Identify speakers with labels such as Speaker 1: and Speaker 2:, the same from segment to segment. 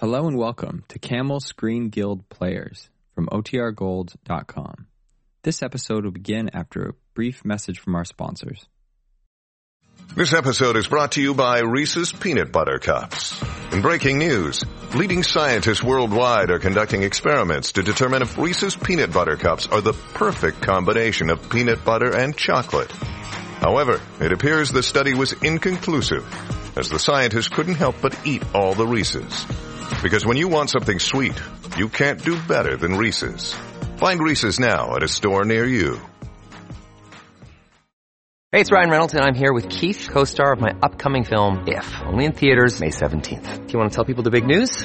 Speaker 1: Hello and welcome to Camel Screen Guild Players from OTRGold.com. This episode will begin after a brief message from our sponsors.
Speaker 2: This episode is brought to you by Reese's Peanut Butter Cups. In breaking news, leading scientists worldwide are conducting experiments to determine if Reese's Peanut Butter Cups are the perfect combination of peanut butter and chocolate. However, it appears the study was inconclusive, as the scientists couldn't help but eat all the Reese's. Because when you want something sweet, you can't do better than Reese's. Find Reese's now at a store near you.
Speaker 3: Hey, it's Ryan Reynolds, and I'm here with Keith, co-star of my upcoming film, If, only in theaters May 17th. Do you want to tell people the big news?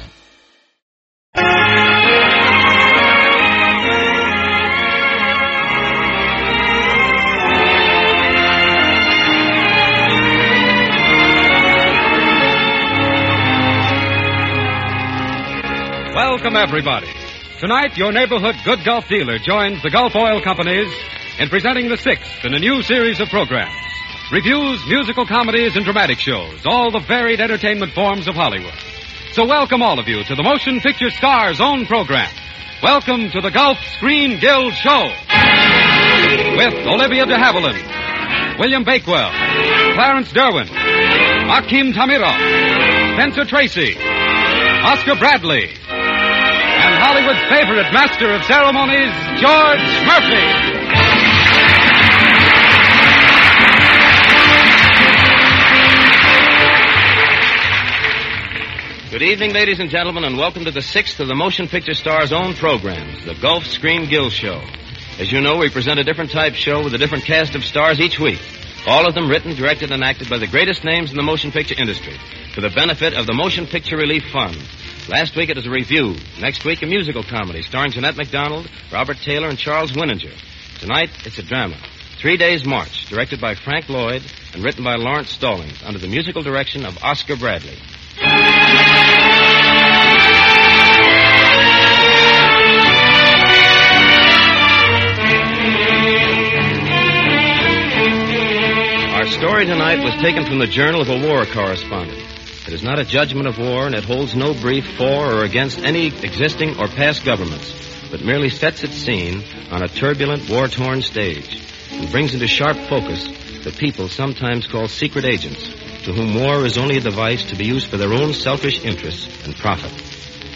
Speaker 4: Welcome, everybody. Tonight, your neighborhood good Gulf dealer joins the Gulf Oil Companies in presenting the sixth in a new series of programs. Reviews, musical comedies, and dramatic shows, all the varied entertainment forms of Hollywood. So welcome all of you to the Motion Picture Star's own program. Welcome to the Gulf Screen Guild Show. With Olivia de Havilland, William Bakewell, Clarence Derwent, Akim Tamiroff, Spencer Tracy, Oscar Bradley, Hollywood's favorite master of ceremonies, George Murphy.
Speaker 5: Good evening, ladies and gentlemen, and welcome to the sixth of the Motion Picture Star's own programs, the Gulf Screen Guild Show. As you know, we present a different type show with a different cast of stars each week. All of them written, directed, and acted by the greatest names in the motion picture industry for the benefit of the Motion Picture Relief Fund. Last week it was a review. Next week, a musical comedy starring Jeanette MacDonald, Robert Taylor, and Charles Winninger. Tonight, it's a drama. Three Days March, directed by Frank Lloyd and written by Laurence Stallings under the musical direction of Oscar Bradley. Our story tonight was taken from the Journal of a War Correspondent. It is not a judgment of war, and it holds no brief for or against any existing or past governments, but merely sets its scene on a turbulent, war-torn stage and brings into sharp focus the people sometimes called secret agents, to whom war is only a device to be used for their own selfish interests and profit.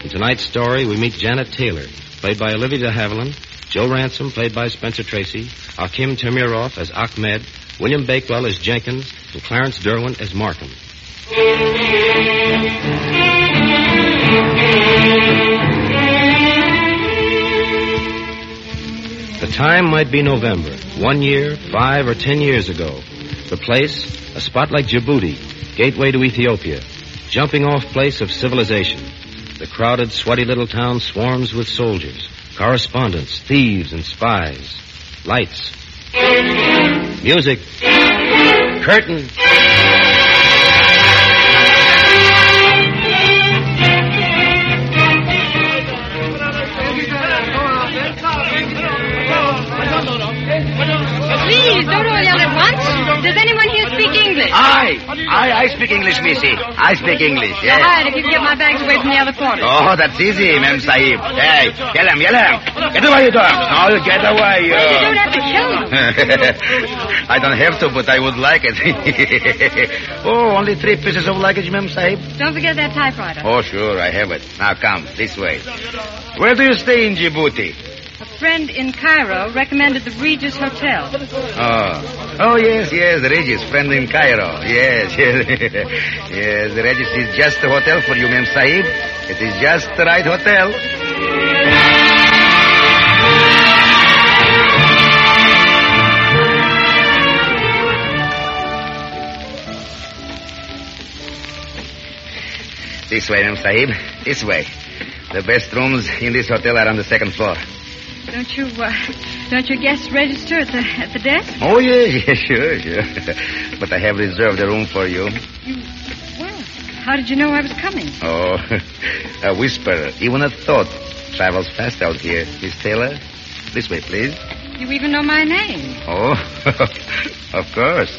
Speaker 5: In tonight's story, we meet Janet Taylor, played by Olivia de Havilland, Joe Ransom, played by Spencer Tracy, Akim Tamiroff as Ahmed, William Bakewell as Jenkins, and Clarence Derwent as Markham. The time might be November, one year, five, or ten years ago. The place, a spot like Djibouti, gateway to Ethiopia, jumping off place of civilization. The crowded, sweaty little town swarms with soldiers, correspondents, thieves, and spies. Lights. Music. Curtain.
Speaker 6: I, I, speak English, Missy. I speak English,
Speaker 7: All
Speaker 6: yes.
Speaker 7: right, if you can get my bags away from the other quarters.
Speaker 6: Oh, that's easy, Mem Sahib. Hey, yell him, yell him. Get away, you don't. No, oh, you get away, you.
Speaker 7: You don't have to kill them.
Speaker 6: I don't have to, but I would like it. oh, only three pieces of luggage, Mem Sahib?
Speaker 7: Don't forget that typewriter.
Speaker 6: Oh, sure, I have it. Now come, this way. Where do you stay in Djibouti?
Speaker 7: A friend in Cairo recommended the Regis Hotel.
Speaker 6: Oh. Oh, yes, yes, the Regis, friend in Cairo. Yes, yes. yes, the Regis is just the hotel for you, Mem Sahib. It is just the right hotel. This way, Mem Sahib. This way. The best rooms in this hotel are on the second floor.
Speaker 7: Don't you, uh, don't your guests register at the at the desk?
Speaker 6: Oh, yes, yes, sure, sure. but I have reserved a room for you.
Speaker 7: You, well, how did you know I was coming?
Speaker 6: Oh, a whisper, even a thought, travels fast out here. Miss Taylor, this way, please.
Speaker 7: You even know my name.
Speaker 6: Oh, of course.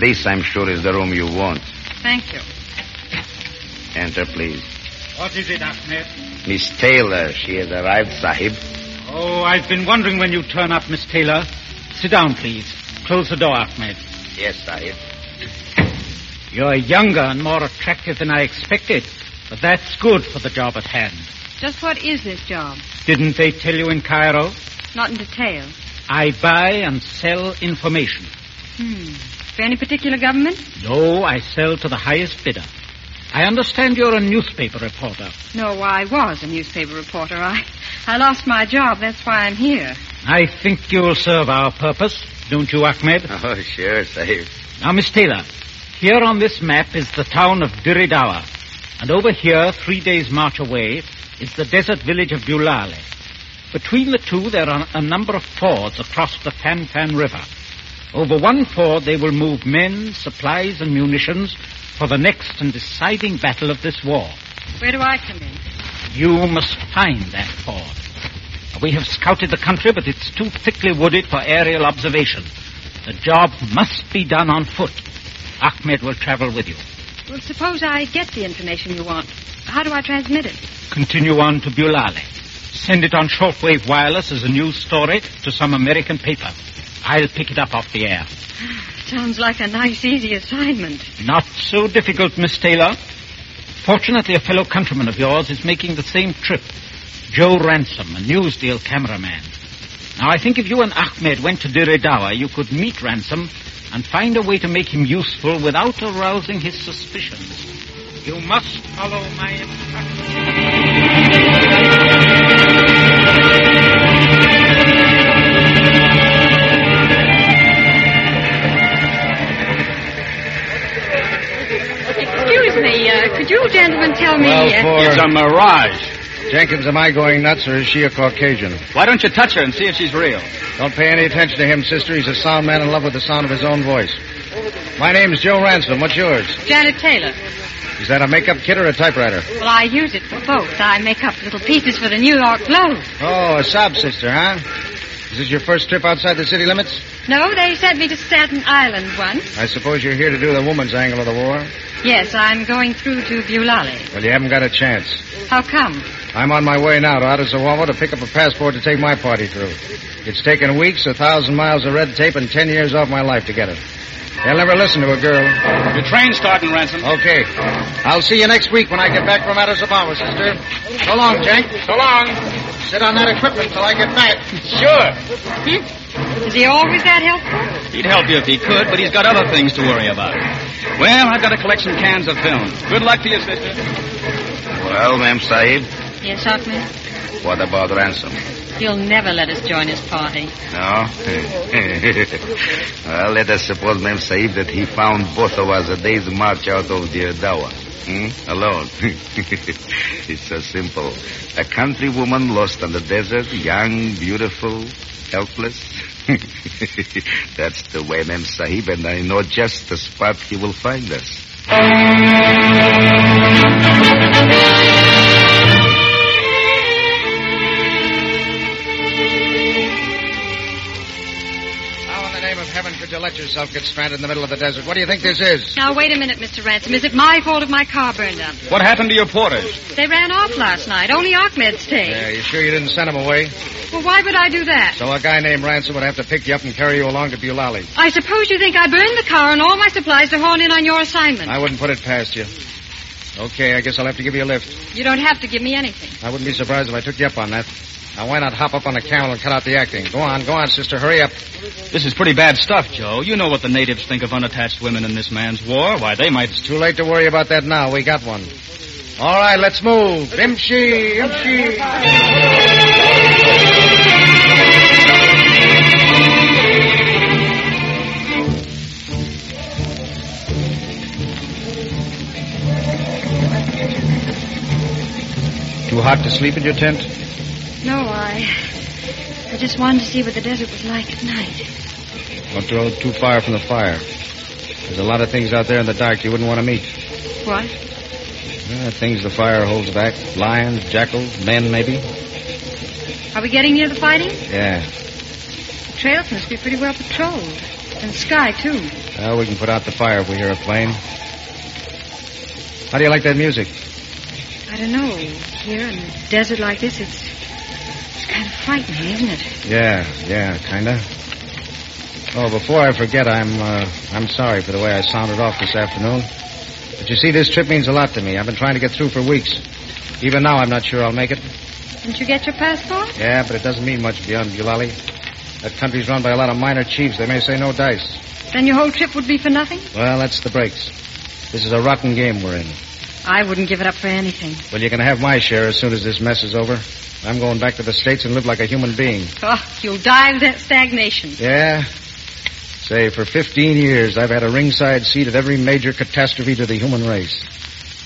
Speaker 6: This, I'm sure, is the room you want.
Speaker 7: Thank you.
Speaker 6: Enter, please.
Speaker 8: What is it, Ahmed?
Speaker 6: Miss Taylor, she has arrived, Sahib.
Speaker 8: Oh, I've been wondering when you'd turn up, Miss Taylor. Sit down, please. Close the door, Ahmed.
Speaker 6: Yes, Sahib.
Speaker 8: You're younger and more attractive than I expected, but that's good for the job at hand.
Speaker 7: Just what is this job?
Speaker 8: Didn't they tell you in Cairo?
Speaker 7: Not in detail.
Speaker 8: I buy and sell information.
Speaker 7: Hmm. For any particular government?
Speaker 8: No, I sell to the highest bidder. I understand you're a newspaper reporter.
Speaker 7: No, I was a newspaper reporter. I, I lost my job. That's why I'm here.
Speaker 8: I think you'll serve our purpose, don't you, Ahmed?
Speaker 6: Oh, sure, Sahib.
Speaker 8: Now, Miss Taylor, here on this map is the town of Dire Dawa. And over here, three days' march away, is the desert village of Bulale. Between the two, there are a number of fords across the Fan Fan River. Over one ford, they will move men, supplies, and munitions for the next and deciding battle of this war.
Speaker 7: Where do I come in?
Speaker 8: You must find that ford. We have scouted the country, but it's too thickly wooded for aerial observation. The job must be done on foot. Ahmed will travel with you.
Speaker 7: Well, suppose I get the information you want. How do I transmit it?
Speaker 8: Continue on to Bulale. Send it on shortwave wireless as a news story to some American paper. I'll pick it up off the air.
Speaker 7: Sounds like a nice, easy assignment.
Speaker 8: Not so difficult, Miss Taylor. Fortunately, a fellow countryman of yours is making the same trip. Joe Ransom, a newsreel cameraman. Now, I think if you and Ahmed went to Dire Dawa, you could meet Ransom and find a way to make him useful without arousing his suspicions. You must follow my instructions.
Speaker 7: Excuse me, uh, could you gentlemen tell me... uh,
Speaker 9: It's a mirage.
Speaker 10: Jenkins, am I going nuts or is she a Caucasian?
Speaker 9: Why don't you touch her and see if she's real?
Speaker 10: Don't pay any attention to him, sister. He's a sound man in love with the sound of his own voice. My name's Joe Ransom. What's yours?
Speaker 7: Janet Taylor.
Speaker 10: Is that a makeup kit or a typewriter?
Speaker 7: Well, I use it for both. I make up little pieces for the New York Globe.
Speaker 10: Oh, a sob sister, huh? Is this your first trip outside the city limits?
Speaker 7: No, they sent me to Staten Island once.
Speaker 10: I suppose you're here to do the woman's angle of the war?
Speaker 7: Yes, I'm going through to Bulale.
Speaker 10: Well, you haven't got a chance.
Speaker 7: How come?
Speaker 10: I'm on my way now to Addis-Ababa to pick up a passport to take my party through. It's taken weeks, a thousand miles of red tape, and ten years off my life to get it. They'll never listen to a girl.
Speaker 9: Your train's starting, Ransom.
Speaker 10: Okay. I'll see you next week when I get back from Addis-Ababa, sister. So long, Jenk.
Speaker 9: So long.
Speaker 10: Sit on that equipment till I get back.
Speaker 9: Sure.
Speaker 7: Hmm? Is he always that helpful?
Speaker 9: He'd help you if he could, but he's got other things to worry about. Well, I've got to collect some cans of film. Good luck to you, sister.
Speaker 6: Well, Ma'am Sahib,
Speaker 7: Yes, Ahmed?
Speaker 6: what about ransom?
Speaker 7: He'll never let us join his party.
Speaker 6: No? well, let us suppose, Ma'am Sahib, that he found both of us a day's march out of the Dawa. Hmm? Alone. it's so simple. A country woman lost on the desert, young, beautiful, helpless. That's the way, Ma'am Sahib, and I know just the spot he will find us.
Speaker 10: Name of heaven could you let yourself get stranded in the middle of the desert? What do you think this is?
Speaker 7: Now, wait a minute, Mr. Ransom. Is it my fault if my car burned up?
Speaker 9: What happened to your porters?
Speaker 7: They ran off last night. Only Ahmed stayed.
Speaker 10: Yeah, you sure you didn't send them away?
Speaker 7: Well, why would I do that?
Speaker 10: So a guy named Ransom would have to pick you up and carry you along to Bulali.
Speaker 7: I suppose you think I burned the car and all my supplies to horn in on your assignment.
Speaker 10: I wouldn't put it past you. Okay, I guess I'll have to give you a lift.
Speaker 7: You don't have to give me anything.
Speaker 10: I wouldn't be surprised if I took you up on that. Now, why not hop up on a camel and cut out the acting? Go on, go on, sister. Hurry up.
Speaker 9: This is pretty bad stuff, Joe. You know what the natives think of unattached women in this man's war. Why, they might.
Speaker 10: It's too late to worry about that now. We got one. All right, let's move. Imshi, imshi. Too hot to sleep in your tent?
Speaker 7: No, I. I just wanted to see what the desert was like at night.
Speaker 10: Don't go too far from the fire. There's a lot of things out there in the dark you wouldn't want to meet.
Speaker 7: What?
Speaker 10: Uh, things the fire holds back. Lions, jackals, men, maybe.
Speaker 7: Are we getting near the fighting?
Speaker 10: Yeah.
Speaker 7: The trails must be pretty well patrolled. And the sky, too.
Speaker 10: Well, we can put out the fire if we hear a plane. How do you like that music?
Speaker 7: I don't know. Here in a desert like this, it's kind of frightening, isn't it?
Speaker 10: Yeah, yeah, kinda. Oh, before I forget, I'm uh, I'm sorry for the way I sounded off this afternoon. But you see, this trip means a lot to me. I've been trying to get through for weeks. Even now, I'm not sure I'll make it.
Speaker 7: Didn't you get your passport?
Speaker 10: Yeah, but it doesn't mean much beyond Bulali. That country's run by a lot of minor chiefs. They may say no dice.
Speaker 7: Then your whole trip would be for nothing?
Speaker 10: Well, that's the breaks. This is a rotten game we're in.
Speaker 7: I wouldn't give it up for anything.
Speaker 10: Well, you can have my share as soon as this mess is over. I'm going back to the States and live like a human being.
Speaker 7: Oh, you'll die of that stagnation.
Speaker 10: Yeah? Say, for 15 years, I've had a ringside seat at every major catastrophe to the human race.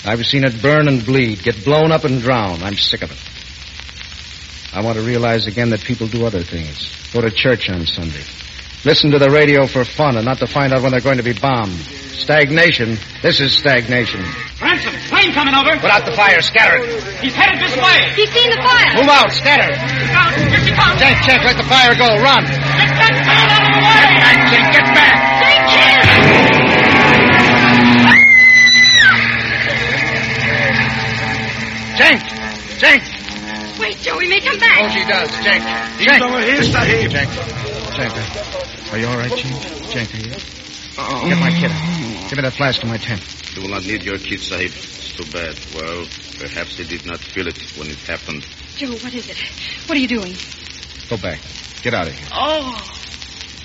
Speaker 10: I've seen it burn and bleed, get blown up and drown. I'm sick of it. I want to realize again that people do other things. Go to church on Sunday. Listen to the radio for fun and not to find out when they're going to be bombed. Stagnation. This is stagnation.
Speaker 9: Ransom, plane coming over.
Speaker 10: Put out the fire. Scatter it.
Speaker 9: He's headed this way.
Speaker 7: He's seen the fire.
Speaker 10: Move out. Scatter.
Speaker 9: Out. Here she comes.
Speaker 10: Jake, Jake, let the fire go. Run.
Speaker 9: Get that girl out of the way.
Speaker 10: Get back, Jake. Get back. Jake. Jake.
Speaker 7: Wait, Joe, we may come back.
Speaker 10: Oh, she does. Jake.
Speaker 6: He's
Speaker 10: Jake.
Speaker 6: over here, Sahib.
Speaker 10: Jake. Jake. Are you all right, Chief? Jake, are you? Get my kit. Give me that flask to my tent.
Speaker 6: You will not need your kit, Sahib. It's too bad. Well, perhaps he did not feel it when it happened.
Speaker 7: Joe, what is it? What are you doing?
Speaker 10: Go back. Get out of here.
Speaker 7: Oh.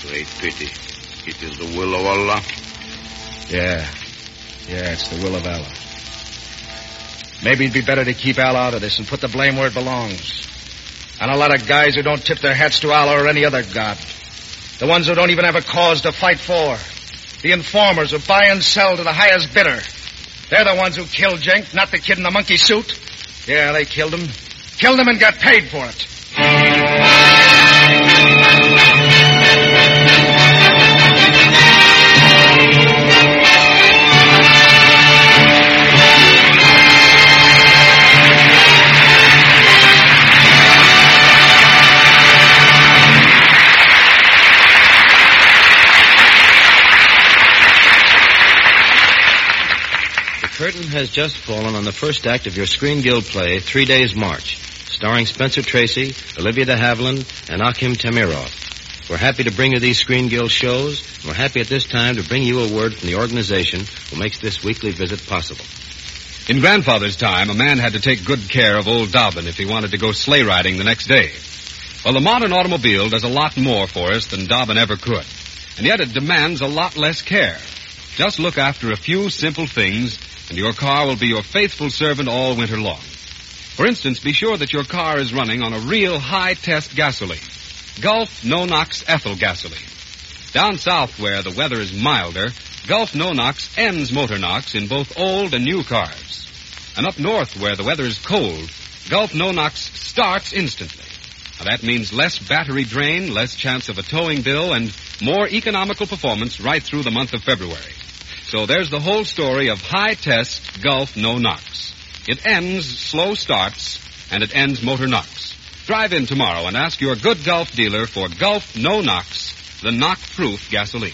Speaker 6: Great pity. It is the will of Allah.
Speaker 10: Yeah. Yeah, it's the will of Allah. Maybe it'd be better to keep Al out of this and put the blame where it belongs. And a lot of guys who don't tip their hats to Allah or any other god. The ones who don't even have a cause to fight for. The informers who buy and sell to the highest bidder. They're the ones who killed Jenk, not the kid in the monkey suit. Yeah, they killed him. Killed him and got paid for it.
Speaker 5: Curtain has just fallen on the first act of your Screen Guild play, Three Days March, starring Spencer Tracy, Olivia de Havilland, and Akim Tamiroff. We're happy to bring you these Screen Guild shows, and we're happy at this time to bring you a word from the organization who makes this weekly visit possible.
Speaker 4: In grandfather's time, a man had to take good care of old Dobbin if he wanted to go sleigh riding the next day. Well, the modern automobile does a lot more for us than Dobbin ever could. And yet it demands a lot less care. Just look after a few simple things, and your car will be your faithful servant all winter long. For instance, be sure that your car is running on a real high-test gasoline. Gulf No-Nox ethyl gasoline. Down south where the weather is milder, Gulf No-Nox ends motor knocks in both old and new cars. And up north where the weather is cold, Gulf No-Nox starts instantly. Now, that means less battery drain, less chance of a towing bill, and more economical performance right through the month of February. So there's the whole story of high test Gulf No Nox. It ends slow starts, and it ends motor knocks. Drive in tomorrow and ask your good Gulf dealer for Gulf No Nox, the knock proof gasoline.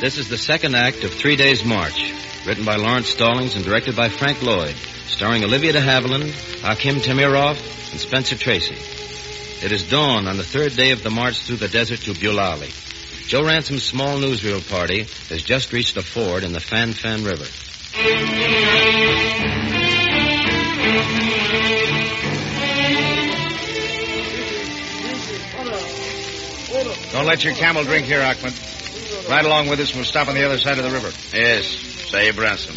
Speaker 5: This is the second act of Three Days March, written by Laurence Stallings and directed by Frank Lloyd, starring Olivia de Havilland, Akim Tamiroff, and Spencer Tracy. It is dawn on the third day of the march through the desert to Bulali. Joe Ransom's small newsreel party has just reached a ford in the Fan Fan River.
Speaker 10: Don't let your camel drink here, Ahmed. Ride along with us and we'll stop on the other side of the river.
Speaker 6: Yes, Sahib Ransom.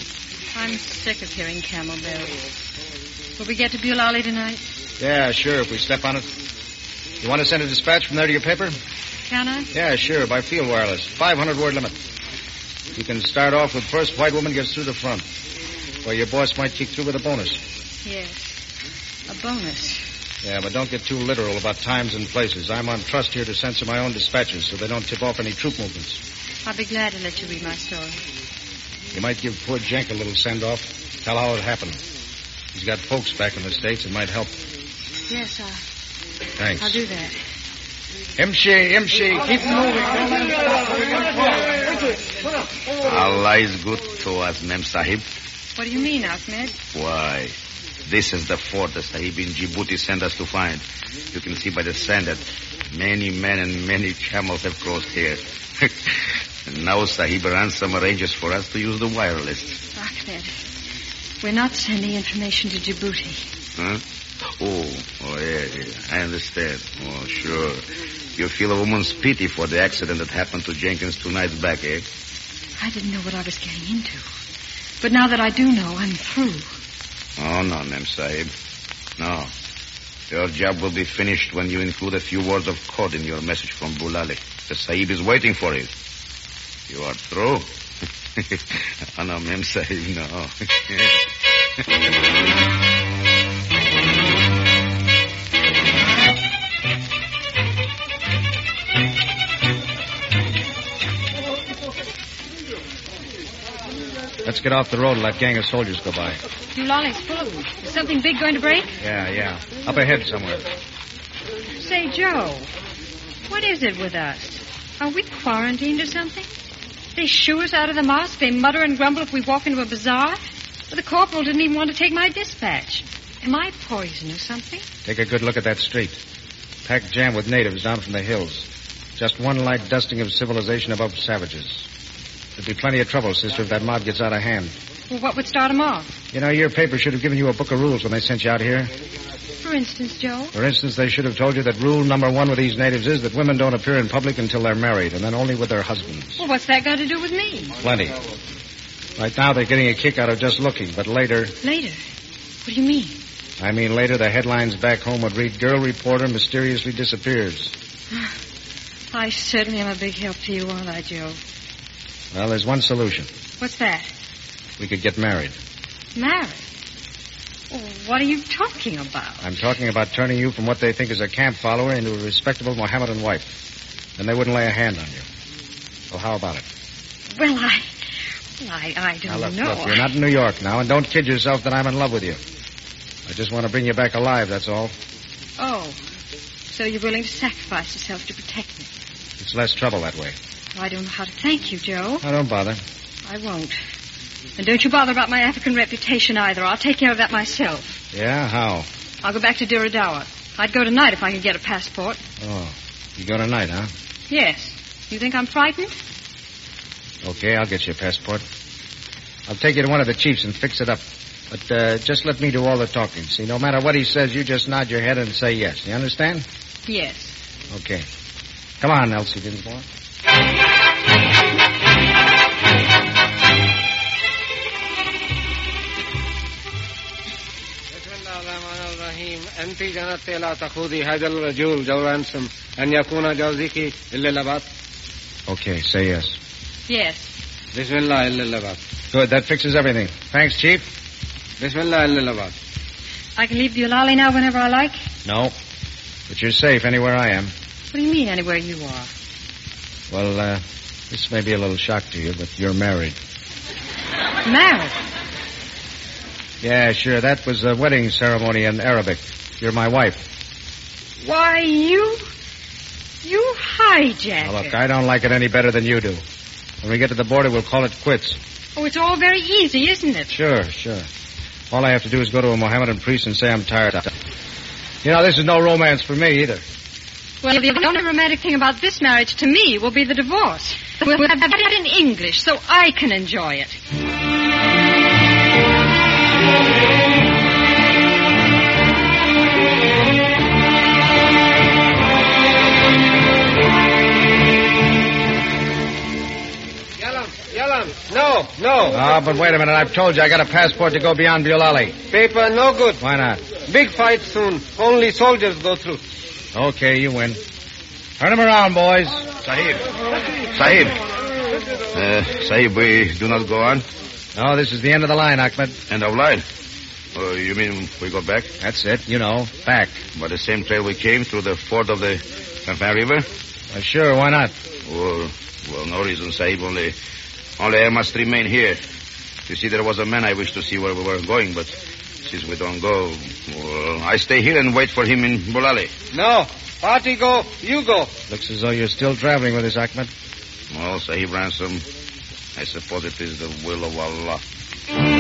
Speaker 7: I'm sick of hearing camel bells. Will we get to Bulali tonight?
Speaker 10: Yeah, sure, if we step on it. You want to send a dispatch from there to your paper?
Speaker 7: Can I?
Speaker 10: Yeah, sure, by field wireless. 500 word limit. You can start off with first white woman gets through the front. Or your boss might kick through with a bonus.
Speaker 7: Yes. A bonus.
Speaker 10: Yeah, but don't get too literal about times and places. I'm on trust here to censor my own dispatches so they don't tip off any troop movements.
Speaker 7: I'll be glad to let you read my story.
Speaker 10: You might give poor Jenk a little send off. Tell how it happened. He's got folks back in the States and might help.
Speaker 7: Yes, I'll,
Speaker 10: Thanks.
Speaker 7: I'll do that.
Speaker 10: Imshi, Imshi, keep moving.
Speaker 6: Allah is good to us, Mem Sahib.
Speaker 7: What do you mean, Ahmed?
Speaker 6: Why, this is the fort the Sahib in Djibouti sent us to find. You can see by the sand that many men and many camels have crossed here. and now Sahib Ransom arranges for us to use the wireless.
Speaker 7: Ahmed, we're not sending information to Djibouti.
Speaker 6: Huh? Oh, oh, yeah, yeah. I understand. Oh, sure. You feel a woman's pity for the accident that happened to Jenkins two nights back, eh?
Speaker 7: I didn't know what I was getting into. But now that I do know, I'm through.
Speaker 6: Oh, no, Mem Sahib. No. Your job will be finished when you include a few words of code in your message from Bulali. The Sahib is waiting for it. You are through. oh, no, Mem Sahib, no.
Speaker 10: Let's get off the road and let gang of soldiers go by.
Speaker 7: Bulali's full of them. Is something big going to break?
Speaker 10: Yeah, yeah. Up ahead somewhere.
Speaker 7: Say, Joe, what is it with us? Are we quarantined or something? They shoo us out of the mosque. They mutter and grumble if we walk into a bazaar. But the corporal didn't even want to take my dispatch. Am I poison or something?
Speaker 10: Take a good look at that street. Packed jam with natives down from the hills. Just one light dusting of civilization above savages. There'd be plenty of trouble, sister, if that mob gets out of hand.
Speaker 7: Well, what would start them off?
Speaker 10: You know, your paper should have given you a book of rules when they sent you out here.
Speaker 7: For instance, Joe?
Speaker 10: For instance, they should have told you that rule number one with these natives is that women don't appear in public until they're married, and then only with their husbands.
Speaker 7: Well, what's that got to do with me?
Speaker 10: Plenty. Right now, they're getting a kick out of just looking, but later,
Speaker 7: Later. What do you mean?
Speaker 10: I mean later, the headlines back home would read Girl Reporter Mysteriously Disappears.
Speaker 7: I certainly am a big help to you, aren't I, Joe?
Speaker 10: Well, there's one solution.
Speaker 7: What's that?
Speaker 10: We could get married.
Speaker 7: Married? What are you talking about?
Speaker 10: I'm talking about turning you from what they think is a camp follower into a respectable Mohammedan wife. Then they wouldn't lay a hand on you. Well, how about it?
Speaker 7: Well, I. Well, I, I don't
Speaker 10: now, look,
Speaker 7: know.
Speaker 10: look, you're not in New York now, and don't kid yourself that I'm in love with you. I just want to bring you back alive, that's all.
Speaker 7: Oh. So you're willing to sacrifice yourself to protect me?
Speaker 10: It's less trouble that way.
Speaker 7: I don't know how to thank you, Joe.
Speaker 10: I don't bother.
Speaker 7: I won't. And don't you bother about my African reputation either. I'll take care of that myself.
Speaker 10: Yeah, how?
Speaker 7: I'll go back to Dire Dawa. I'd go tonight if I could get a passport.
Speaker 10: Oh, you go tonight, huh?
Speaker 7: Yes. You think I'm frightened?
Speaker 10: Okay, I'll get you a passport. I'll take you to one of the chiefs and fix it up. But uh, just let me do all the talking. See, no matter what he says, you just nod your head and say yes. You understand?
Speaker 7: Yes.
Speaker 10: Okay. Come on, Elsie Dinsmore.
Speaker 11: أنت جنت لا تخوضي هذا الرجل جو رانسم أن يكون جوزك إلا لبات
Speaker 10: Okay, say yes.
Speaker 7: Yes.
Speaker 11: بسم الله إلا لبات
Speaker 10: Good, that fixes everything. Thanks, Chief.
Speaker 11: بسم الله إلا لبات
Speaker 7: I can leave Bulali now whenever I like?
Speaker 10: No. But you're safe anywhere I am.
Speaker 7: What do you mean, anywhere you are?
Speaker 10: Well, uh, this may be a little shock to you, but you're married.
Speaker 7: Married?
Speaker 10: Yeah, sure. That was a wedding ceremony in Arabic. You're my wife.
Speaker 7: Why, you. You hijacked
Speaker 10: Now, look. I don't like it any better than you do. When we get to the border, we'll call it quits.
Speaker 7: Oh, it's all very easy, isn't it?
Speaker 10: Sure, sure. All I have to do is go to a Mohammedan priest and say I'm tired. You know, this is no romance for me either.
Speaker 7: Well, the only romantic thing about this marriage to me will be the divorce. We'll have it in English so I can enjoy it.
Speaker 11: No, no.
Speaker 10: Ah, but wait a minute. I've told you I got a passport to go beyond Bulali.
Speaker 11: Paper no good.
Speaker 10: Why not?
Speaker 11: Big fight soon. Only soldiers go through.
Speaker 10: Okay, you win. Turn him around, boys.
Speaker 6: Sahib. Sahib. Uh, Sahib, we do not go on?
Speaker 10: No, this is the end of the line, Ahmed.
Speaker 6: End of line? Oh, you mean we go back?
Speaker 10: That's it. You know, back.
Speaker 6: By the same trail we came through the ford of the Campana River?
Speaker 10: Uh, sure, why not?
Speaker 6: Well, well, no reason, Sahib. Only, only I must remain here. You see, there was a man I wished to see where we were going, but since we don't go, well, I stay here and wait for him in Bulali.
Speaker 11: No. Party go, you go.
Speaker 10: Looks as though you're still traveling with us, Ahmed.
Speaker 6: Well, Sahib Ransom, I suppose it is the will of Allah.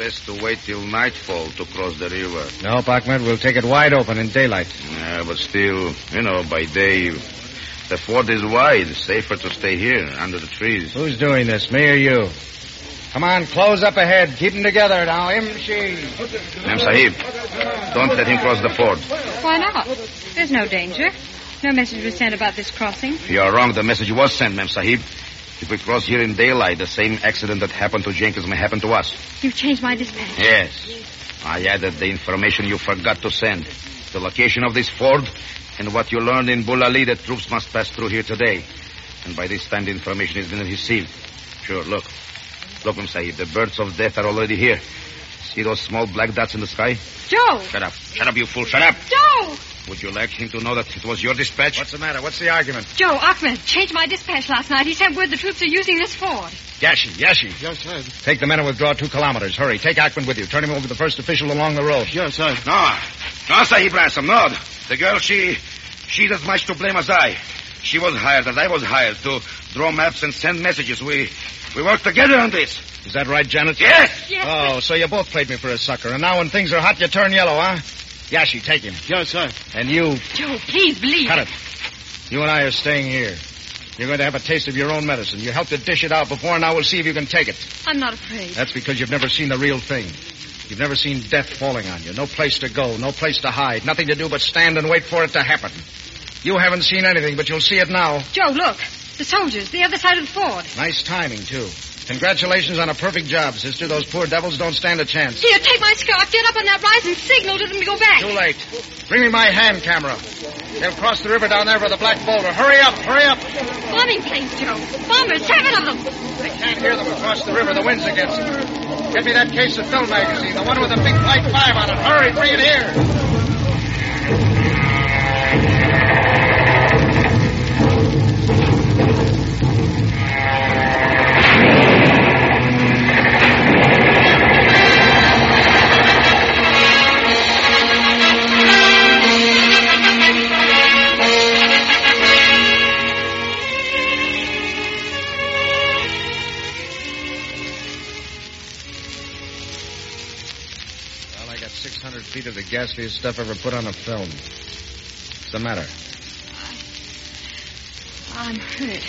Speaker 6: Best to wait till nightfall to cross the river.
Speaker 10: No, Ahmed, we'll take it wide open in daylight.
Speaker 6: Yeah, but still, you know, by day, the ford is wide. Safer to stay here under the trees.
Speaker 10: Who's doing this, me or you? Come on, close up ahead. Keep them together now. Imshi.
Speaker 6: Mem Sahib, don't let him cross the ford.
Speaker 7: Why not? There's no danger. No message was sent about this crossing.
Speaker 6: You are wrong. The message was sent, Mem Sahib. If we cross here in daylight, the same accident that happened to Jenkins may happen to us.
Speaker 7: You've changed my dispatch.
Speaker 6: Yes. I added the information you forgot to send. The location of this ford and what you learned in Bulali that troops must pass through here today. And by this time the information is been received. Sure, look. Look, Mem Sahib, the birds of death are already here. See those small black dots in the sky?
Speaker 7: Joe!
Speaker 6: Shut up. Shut up, you fool. Shut up.
Speaker 7: Joe!
Speaker 6: Would you like him to know that it was your dispatch?
Speaker 10: What's the matter? What's the argument?
Speaker 7: Joe, Ahmed changed my dispatch last night. He sent word the troops are using this ford.
Speaker 10: Yashi, Yashi.
Speaker 11: Yes, sir.
Speaker 10: Take the men and withdraw two kilometers. Hurry. Take Ackman with you. Turn him over to the first official along the road.
Speaker 11: Yes, sir.
Speaker 6: No. No, Sahib Ransom, no. The girl, she... She's as much to blame as I. She was hired, as I was hired, to draw maps and send messages. We... We worked together on this.
Speaker 10: Is that right, Janet?
Speaker 6: Yes!
Speaker 7: Yes.
Speaker 10: Oh, so you both played me for a sucker, and now when things are hot, you turn yellow, huh? Yashi, take him.
Speaker 11: Yes, sir.
Speaker 10: And you,
Speaker 7: Joe, please believe.
Speaker 10: cut it. You and I are staying here. You're going to have a taste of your own medicine. You helped to dish it out before, and now we'll see if you can take it.
Speaker 7: I'm not afraid.
Speaker 10: That's because you've never seen the real thing. You've never seen death falling on you. No place to go, no place to hide, nothing to do but stand and wait for it to happen. You haven't seen anything, but you'll see it now.
Speaker 7: Joe, look. The soldiers, the other side of the ford.
Speaker 10: Nice timing, too. Congratulations on a perfect job, sister. Those poor devils don't stand a chance.
Speaker 7: Here, take my scarf, get up on that rise, and signal to them to go back.
Speaker 10: Too late. Bring me my hand camera. They'll cross the river down there by the Black Boulder. Hurry up, hurry up.
Speaker 7: Bombing planes, Joe. Bombers, seven of them.
Speaker 10: I can't hear them across the river. The wind's against them. Get me that case of film magazine, the one with the big white five on it. Hurry, bring it here. Gassiest stuff ever put on a film. What's the matter?
Speaker 7: I'm hurt.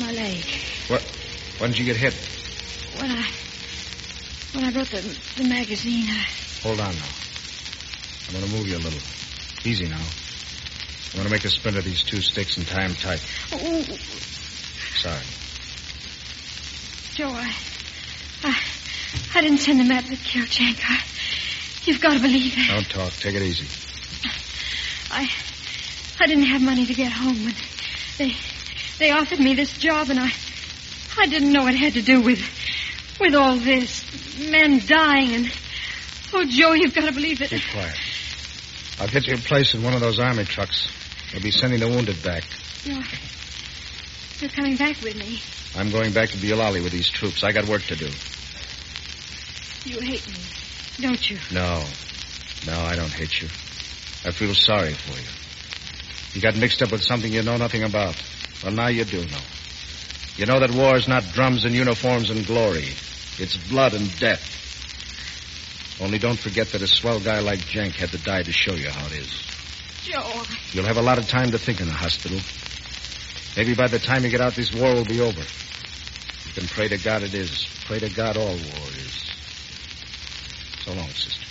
Speaker 7: My leg.
Speaker 10: What? When did you get hit?
Speaker 7: When I. When I wrote the, the magazine, I.
Speaker 10: Hold on now. I'm going to move you a little. Easy now. I'm going to make a splint of these two sticks and tie them tight.
Speaker 7: Oh,
Speaker 10: Sorry.
Speaker 7: Joe, I. I. I didn't send the map Jank. I, you've got to believe it.
Speaker 10: Don't talk. Take it easy.
Speaker 7: I. I didn't have money to get home, and they. They offered me this job, and I. I didn't know it had to do with. with all this. Men dying, and. Oh, Joe, you've got to believe it.
Speaker 10: Keep quiet. I'll get you a place in one of those army trucks. They'll be sending the wounded back.
Speaker 7: You're. You're coming back with me.
Speaker 10: I'm going back to Biolali with these troops. I got work to do.
Speaker 7: You hate me, don't you?
Speaker 10: No. No, I don't hate you. I feel sorry for you. You got mixed up with something you know nothing about. Well, now you do know. You know that war is not drums and uniforms and glory. It's blood and death. Only don't forget that a swell guy like Jenk had to die to show you how it is.
Speaker 7: Joe.
Speaker 10: You'll have a lot of time to think in the hospital. Maybe by the time you get out, this war will be over. You can pray to God it is. Pray to God all war is. So long, sister.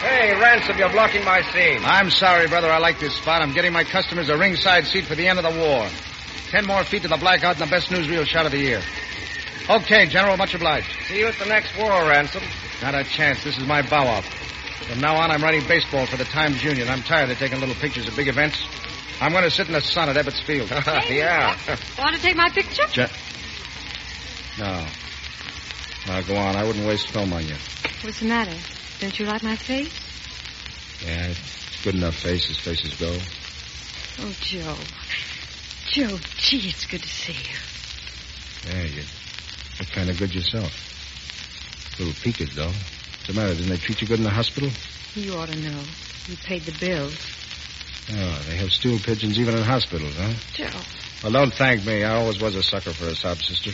Speaker 12: Hey, Ransom, you're blocking my scene.
Speaker 10: I'm sorry, brother. I like this spot. I'm getting my customers a ringside seat for the end of the war. Ten more feet to the blackout and the best newsreel shot of the year. Okay, General. Much obliged.
Speaker 12: See you at the next war, Ransom.
Speaker 10: Not a chance. This is my bow off. From now on, I'm writing baseball for the Times Union. I'm tired of taking little pictures of big events. I'm going to sit in the sun at Ebbets Field.
Speaker 12: yeah.
Speaker 7: Want to take my picture?
Speaker 10: Je- no. Now, go on. I wouldn't waste film on you.
Speaker 7: What's the matter? Don't you like my face?
Speaker 10: Yeah, it's good enough face as faces go.
Speaker 7: Oh, Joe. Joe, gee, it's good to see you.
Speaker 10: Yeah, you look kind of good yourself. A little peaked, though. What's the matter? Didn't they treat you good in the hospital?
Speaker 7: You ought to know. You paid the bills.
Speaker 10: Oh, they have stool pigeons even in hospitals, huh?
Speaker 7: Joe.
Speaker 10: Well, don't thank me. I always was a sucker for a sob sister.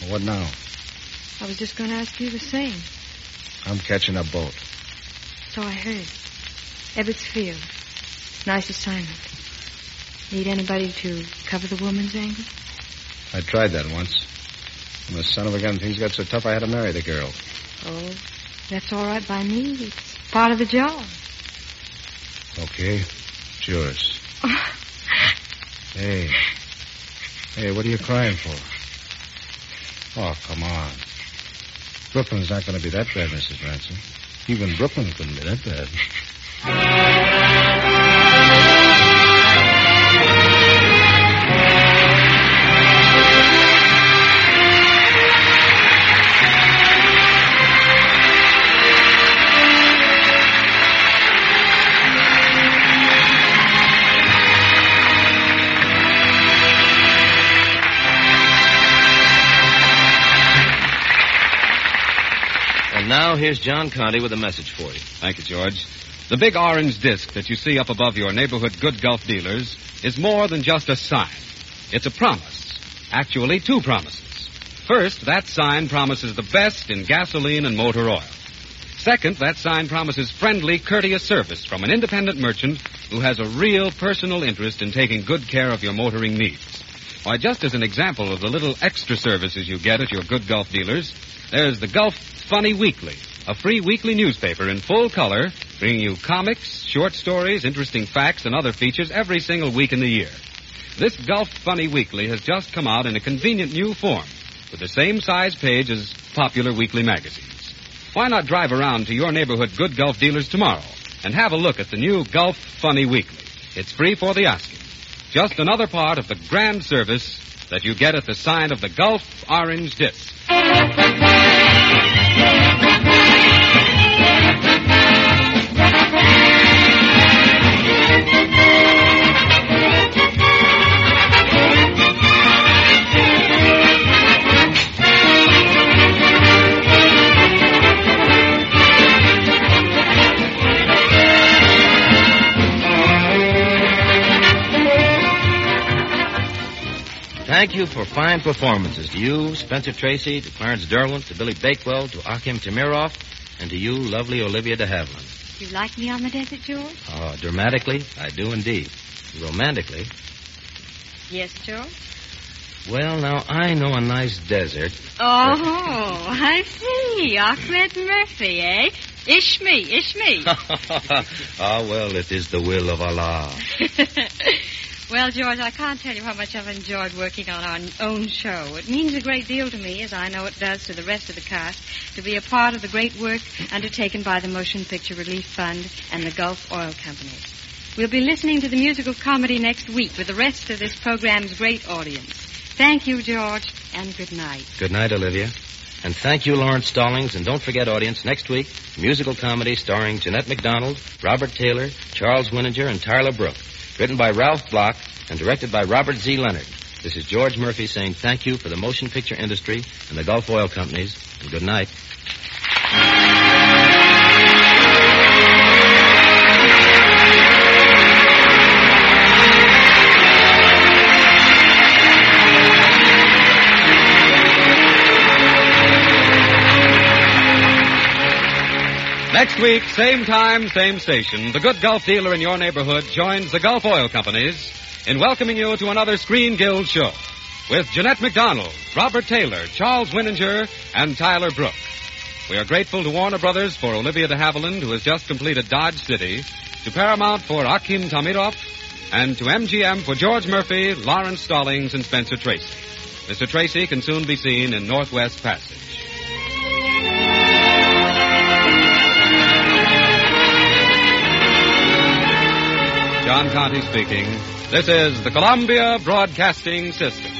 Speaker 10: Well, what now?
Speaker 7: I was just going to ask you the same.
Speaker 10: I'm catching a boat.
Speaker 7: So I heard. Ebbets Field. Nice assignment. Need anybody to cover the woman's angle?
Speaker 10: I tried that once. And the son of a gun, things got so tough I had to marry the girl.
Speaker 7: Oh, that's all right by me. It's part of the job.
Speaker 10: Okay. It's yours. hey. Hey, what are you crying for? Oh, come on. Brooklyn's not going to be that bad, Mrs. Ransom. Even Brooklyn couldn't be that bad.
Speaker 5: here's John Conte with a message for you.
Speaker 4: Thank you, George. The big orange disc that you see up above your neighborhood good Gulf dealers is more than just a sign. It's a promise. Actually, two promises. First, that sign promises the best in gasoline and motor oil. Second, that sign promises friendly, courteous service from an independent merchant who has a real personal interest in taking good care of your motoring needs. Why, just as an example of the little extra services you get at your good Gulf dealers, there's the Gulf Funny Weekly, a free weekly newspaper in full color, bringing you comics, short stories, interesting facts, and other features every single week in the year. This Gulf Funny Weekly has just come out in a convenient new form, with the same size page as popular weekly magazines. Why not drive around to your neighborhood good Gulf dealers tomorrow and have a look at the new Gulf Funny Weekly? It's free for the asking. Just another part of the grand service that you get at the sign of the Gulf Orange Disc.
Speaker 5: Thank you for fine performances to you, Spencer Tracy, to Clarence Derwent, to Billy Bakewell, to Akim Tamiroff, and to you, lovely Olivia de Havilland.
Speaker 7: You like me on the desert, George?
Speaker 5: Oh, dramatically, I do indeed. Romantically,
Speaker 7: Yes, George.
Speaker 5: well, now I know a nice desert.
Speaker 7: Oh, I see. Ahmed Murphy, eh? Ish me, ish me.
Speaker 5: ah, well, it is the will of Allah.
Speaker 7: well, George, I can't tell you how much I've enjoyed working on our own show. It means a great deal to me, as I know it does to the rest of the cast, to be a part of the great work undertaken by the Motion Picture Relief Fund and the Gulf Oil Company. We'll be listening to the musical comedy next week with the rest of this program's great audience. Thank you, George, and good night.
Speaker 5: Good night, Olivia. And thank you, Laurence Stallings. And don't forget, audience, next week, musical comedy starring Jeanette MacDonald, Robert Taylor, Charles Winninger, and Tyler Brooke. Written by Ralph Block and directed by Robert Z. Leonard. This is George Murphy saying thank you for the motion picture industry and the Gulf Oil Companies, and good night.
Speaker 4: Next week, same time, same station, the good Gulf dealer in your neighborhood joins the Gulf Oil Companies in welcoming you to another Screen Guild show with Jeanette MacDonald, Robert Taylor, Charles Winninger, and Tyler Brooke. We are grateful to Warner Brothers for Olivia de Havilland, who has just completed Dodge City, to Paramount for Akim Tamiroff, and to MGM for George Murphy, Laurence Stallings, and Spencer Tracy. Mr. Tracy can soon be seen in Northwest Passage. John Conte speaking. This is the Columbia Broadcasting System.